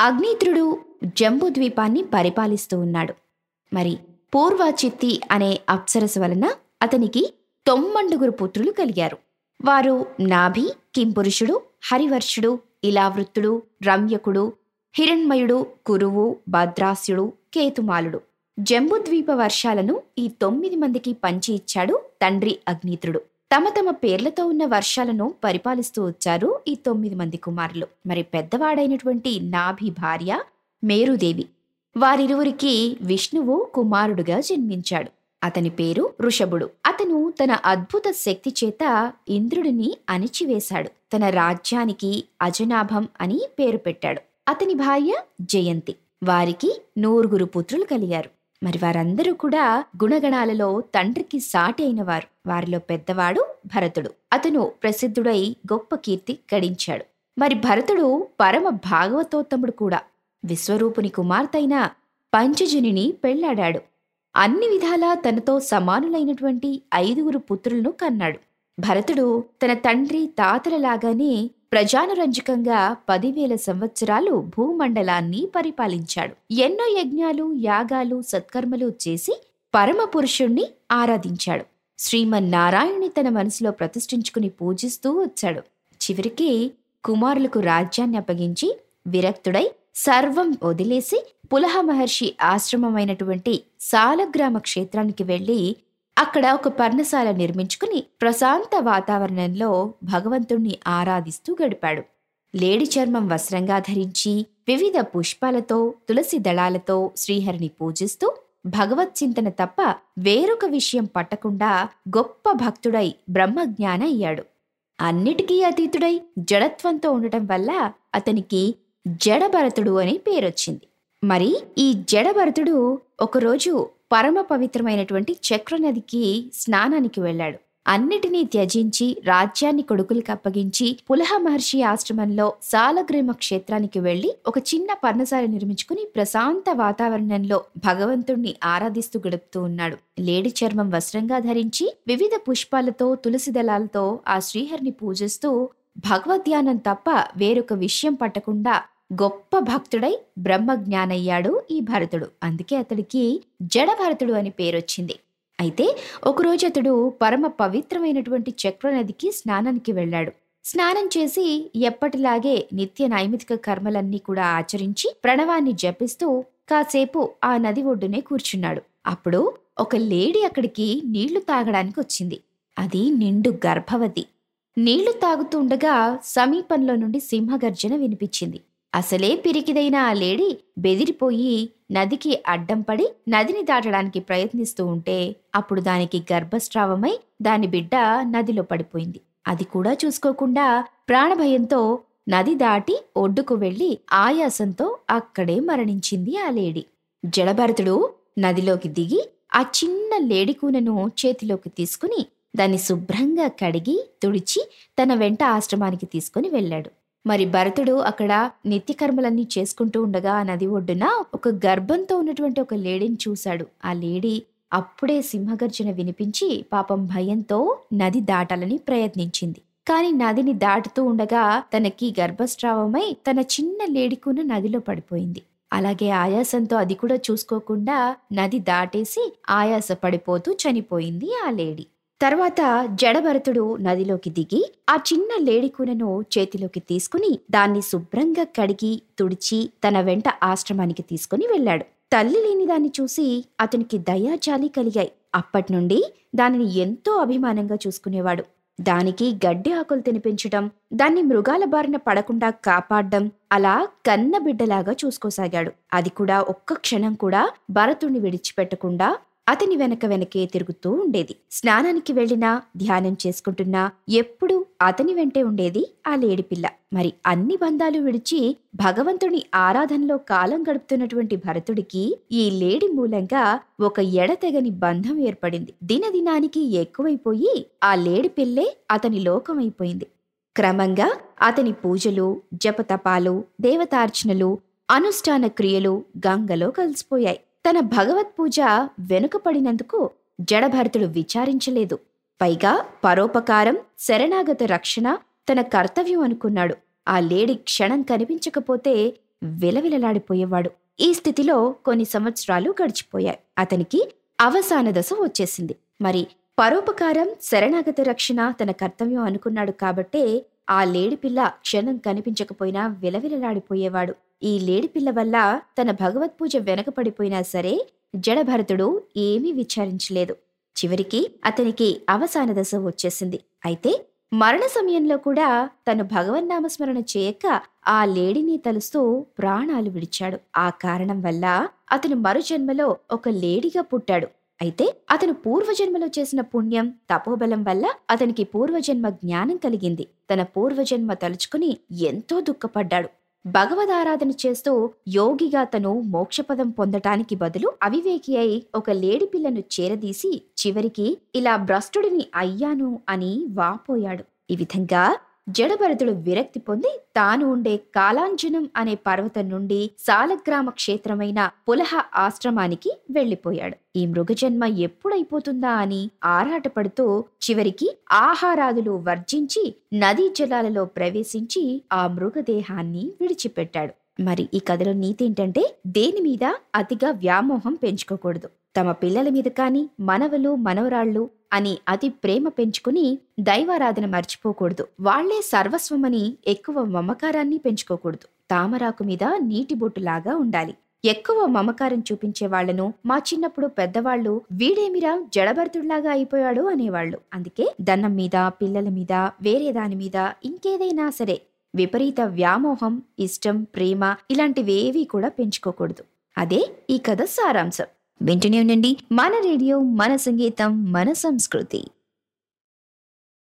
అగ్నిత్రుడు జంబుద్వీపాన్ని పరిపాలిస్తూ ఉన్నాడు. మరి పూర్వచిత్తి అనే అప్సరస వలన అతనికి తొమ్మండుగురు పుత్రులు కలిగారు. వారు నాభి కింపురుషుడు హరివర్షుడు ఇలావృత్తుడు రమ్యకుడు హిరణ్మయుడు కురువు భద్రాస్యుడు కేతుమాలుడు. జంబుద్వీప వర్షాలను ఈ తొమ్మిది మందికి పంచి ఇచ్చాడు తండ్రి అగ్నిత్రుడు తమ తమ పేర్లతో ఉన్న వర్షాలను పరిపాలిస్తూ వచ్చారు ఈ తొమ్మిది మంది కుమారులు. మరి పెద్దవాడైనటువంటి నాభి భార్య మేరుదేవి. వారిరువురికి విష్ణువు కుమారుడుగా జన్మించాడు. అతని పేరు ఋషభుడు. అతను తన అద్భుత శక్తి చేత ఇంద్రుడిని అణిచివేశాడు. తన రాజ్యానికి అజనాభం అని పేరు పెట్టాడు. అతని భార్య జయంతి. వారికి నూరుగురు పుత్రులు కలిగారు. మరి వారందరూ కూడా గుణగణాలలో తండ్రికి సాటి అయినవారు వారిలో పెద్దవాడు భరతుడు. అతను ప్రసిద్ధుడై గొప్ప కీర్తి గడించాడు. మరి భరతుడు పరమ భాగవతోత్తముడు కూడా. విశ్వరూపుని కుమార్తెైన పంచజనిని పెళ్ళాడాడు. అన్ని విధాలా తనతో సమానులైనటువంటి ఐదుగురు పుత్రులను కన్నాడు. భరతుడు తన తండ్రి తాతలలాగానే ప్రజానురంజకంగా పదివేల సంవత్సరాలు భూమండలాన్ని పరిపాలించాడు. ఎన్నో యజ్ఞాలు యాగాలు సత్కర్మలు చేసి పరమ పురుషుణ్ణి ఆరాధించాడు. శ్రీమన్నారాయణుని తన మనసులో ప్రతిష్ఠించుకుని పూజిస్తూ వచ్చాడు. చివరికి కుమారులకు రాజ్యాన్ని అప్పగించి విరక్తుడై సర్వం వదిలేసి పులహ మహర్షి ఆశ్రమమైనటువంటి సాలగ్రామ క్షేత్రానికి వెళ్ళి అక్కడ ఒక పర్ణశాల నిర్మించుకుని ప్రశాంత వాతావరణంలో భగవంతుణ్ణి ఆరాధిస్తూ గడిపాడు. లేడి చర్మం వస్త్రంగా ధరించి వివిధ పుష్పాలతో తులసి దళాలతో శ్రీహరిని పూజిస్తూ భగవత్ చింతన తప్ప వేరొక విషయం పట్టకుండా గొప్ప భక్తుడై బ్రహ్మజ్ఞాన అయ్యాడు అన్నిటికీ అతీతుడై జడత్వంతో ఉండటం వల్ల అతనికి జడభరతుడు అని పేరొచ్చింది. మరి ఈ జడభరతుడు ఒకరోజు పరమ పవిత్రమైనటువంటి చక్రనదికి స్నానానికి వెళ్ళాడు. అన్నిటినీ త్యజించి రాజ్యాన్ని కొడుకులకు అప్పగించి పులహ మహర్షి ఆశ్రమంలో సాలగ్రామ క్షేత్రానికి వెళ్ళి ఒక చిన్న పర్ణశాల నిర్మించుకుని ప్రశాంత వాతావరణంలో భగవంతుణ్ణి ఆరాధిస్తూ గడుపుతూ ఉన్నాడు. లేడి చర్మం వస్త్రంగా ధరించి వివిధ పుష్పాలతో తులసి దళాలతో ఆ శ్రీహరిని పూజిస్తూ భగవద్ధ్యానం తప్ప వేరొక విషయం పట్టకుండా గొప్ప భక్తుడై బ్రహ్మజ్ఞానయ్యాడు ఈ భరతుడు. అందుకే అతడికి జడ భరతుడు అని పేరొచ్చింది. అయితే ఒకరోజు అతడు పరమ పవిత్రమైనటువంటి చక్రనదికి స్నానానికి వెళ్ళాడు. స్నానం చేసి ఎప్పటిలాగే నిత్య నైమితిక కర్మలన్నీ కూడా ఆచరించి ప్రణవాన్ని జపిస్తూ కాసేపు ఆ నది ఒడ్డునే కూర్చున్నాడు. అప్పుడు ఒక లేడీ అక్కడికి నీళ్ళు తాగడానికి వచ్చింది. అది నిండు గర్భవతి. నీళ్ళు తాగుతుండగా సమీపంలో నుండి సింహగర్జన వినిపించింది. అసలే పిరికిదైన ఆ లేడీ బెదిరిపోయి నదికి అడ్డం పడి నదిని దాటడానికి ప్రయత్నిస్తూ ఉంటే అప్పుడు దానికి గర్భస్రావమై దాని బిడ్డ నదిలో పడిపోయింది. అది కూడా చూసుకోకుండా ప్రాణభయంతో నది దాటి ఒడ్డుకు వెళ్ళి ఆయాసంతో అక్కడే మరణించింది ఆ లేడీ. జడభరతుడు నదిలోకి దిగి ఆ చిన్న లేడి కూనను చేతిలోకి తీసుకుని దాన్ని శుభ్రంగా కడిగి తుడిచి తన వెంట ఆశ్రమానికి తీసుకుని వెళ్ళాడు. మరి భరతుడు అక్కడ నిత్యకర్మలన్నీ చేసుకుంటూ ఉండగా ఆ నది ఒడ్డున ఒక గర్భంతో ఉన్నటువంటి ఒక లేడీని చూశాడు. ఆ లేడీ అప్పుడే సింహగర్జన వినిపించి పాపం భయంతో నది దాటాలని ప్రయత్నించింది. కాని నదిని దాటుతూ ఉండగా తనకి గర్భస్రావమై తన చిన్న లేడికున నదిలో పడిపోయింది. అలాగే ఆయాసంతో అది కూడా చూసుకోకుండా నది దాటేసి ఆయాస పడిపోతూ చనిపోయింది ఆ లేడీ. తర్వాత జడభరతుడు నదిలోకి దిగి ఆ చిన్న లేడికూనను చేతిలోకి తీసుకుని దాన్ని శుభ్రంగా కడిగి తుడిచి తన వెంట ఆశ్రమానికి తీసుకుని వెళ్ళాడు. తల్లి లేని దాన్ని చూసి అతనికి దయాచాలి కలిగాయి. అప్పట్నుండి దానిని ఎంతో అభిమానంగా చూసుకునేవాడు. దానికి గడ్డి ఆకులు తినిపించటం దాన్ని మృగాల బారిన పడకుండా కాపాడ్డం అలా కన్న బిడ్డలాగా చూసుకోసాగాడు. అది కూడా ఒక్క క్షణం కూడా భరతుణ్ణి విడిచిపెట్టకుండా అతని వెనక వెనకే తిరుగుతూ ఉండేది. స్నానానికి వెళ్ళినా ధ్యానం చేసుకుంటున్నా ఎప్పుడూ అతని వెంటే ఉండేది ఆ లేడిపిల్ల మరి అన్ని బంధాలు విడిచి భగవంతుని ఆరాధనలో కాలం గడుపుతున్నటువంటి భరతుడికి ఈ లేడి మూలంగా ఒక ఎడతెగని బంధం ఏర్పడింది. దినదినానికి ఎక్కువైపోయి ఆ లేడి పిల్లే అతని లోకమైపోయింది. క్రమంగా అతని పూజలు జపతపాలు దేవతార్చనలు అనుష్ఠాన క్రియలు గంగలో కలిసిపోయాయి. తన భగవత్ పూజ వెనుకపడినందుకు జడభరతుడు విచారించలేదు. పైగా పరోపకారం శరణాగత రక్షణ తన కర్తవ్యం అనుకున్నాడు. ఆ లేడి క్షణం కనిపించకపోతే విలవిలలాడిపోయేవాడు. ఈ స్థితిలో కొన్ని సంవత్సరాలు గడిచిపోయాయి. అతనికి అవసాన దశ వచ్చేసింది. మరి పరోపకారం శరణాగత రక్షణ తన కర్తవ్యం అనుకున్నాడు కాబట్టే ఆ లేడిపిల్ల క్షణం కనిపించకపోయినా విలవిలలాడిపోయేవాడు. ఈ లేడిపిల్ల వల్ల తన భగవత్పూజ వెనకపడిపోయినా సరే జడభరతుడు ఏమీ విచారించలేదు. చివరికి అతనికి అవసాన దశ వచ్చేసింది. అయితే మరణ సమయంలో కూడా తను భగవన్నామస్మరణ చేయక ఆ లేడిని తలుస్తూ ప్రాణాలు విడిచాడు. ఆ కారణం వల్ల అతను మరుజన్మలో ఒక లేడిగా పుట్టాడు. అయితే అతను పూర్వజన్మలో చేసిన పుణ్యం తపోబలం వల్ల అతనికి పూర్వజన్మ జ్ఞానం కలిగింది. తన పూర్వజన్మ తలుచుకుని ఎంతో దుఃఖపడ్డాడు. భగవదారాధన చేస్తూ యోగిగా తను మోక్షపదం పొందటానికి బదులు అవివేకి అయి ఒక లేడి పిల్లను చేరదీసి చివరికి ఇలా భ్రష్టుడిని అయ్యాను అని వాపోయాడు. ఈ విధంగా జడభరతుడు విరక్తి పొంది తాను ఉండే కాలాంజనం అనే పర్వతం నుండి సాలగ్రామ క్షేత్రమైన పులహ ఆశ్రమానికి వెళ్ళిపోయాడు ఈ మృగజన్మ ఎప్పుడైపోతుందా అని ఆరాటపడుతూ చివరికి ఆహారాదులు వర్జించి నదీ జలాలలో ప్రవేశించి ఆ మృగదేహాన్ని విడిచిపెట్టాడు. మరి ఈ కథలో నీతి ఏంటంటే దేని మీద అతిగా వ్యామోహం పెంచుకోకూడదు. తమ పిల్లల మీద కానీ మనవలు మనవరాళ్ళు అని అతి ప్రేమ పెంచుకుని దైవారాధన మర్చిపోకూడదు. వాళ్ళే సర్వస్వమని ఎక్కువ మమకారాన్ని పెంచుకోకూడదు. తామరాకు మీద నీటి బొట్టులాగా ఉండాలి. ఎక్కువ మమకారం చూపించే వాళ్ళను మా చిన్నప్పుడు పెద్దవాళ్ళు వీడేమిరా జడభర్తుడిలాగా అయిపోయాడు అనేవాళ్ళు. అందుకే దన్నం మీద పిల్లల మీద వేరే దాని మీద ఇంకేదైనా సరే విపరీత వ్యామోహం ఇష్టం ప్రేమ ఇలాంటివేవీ కూడా పెంచుకోకూడదు. అదే ఈ కథ సారాంశం. వింటూనే ఉండండి. మన రేడియో మన సంగీతం మన సంస్కృతి.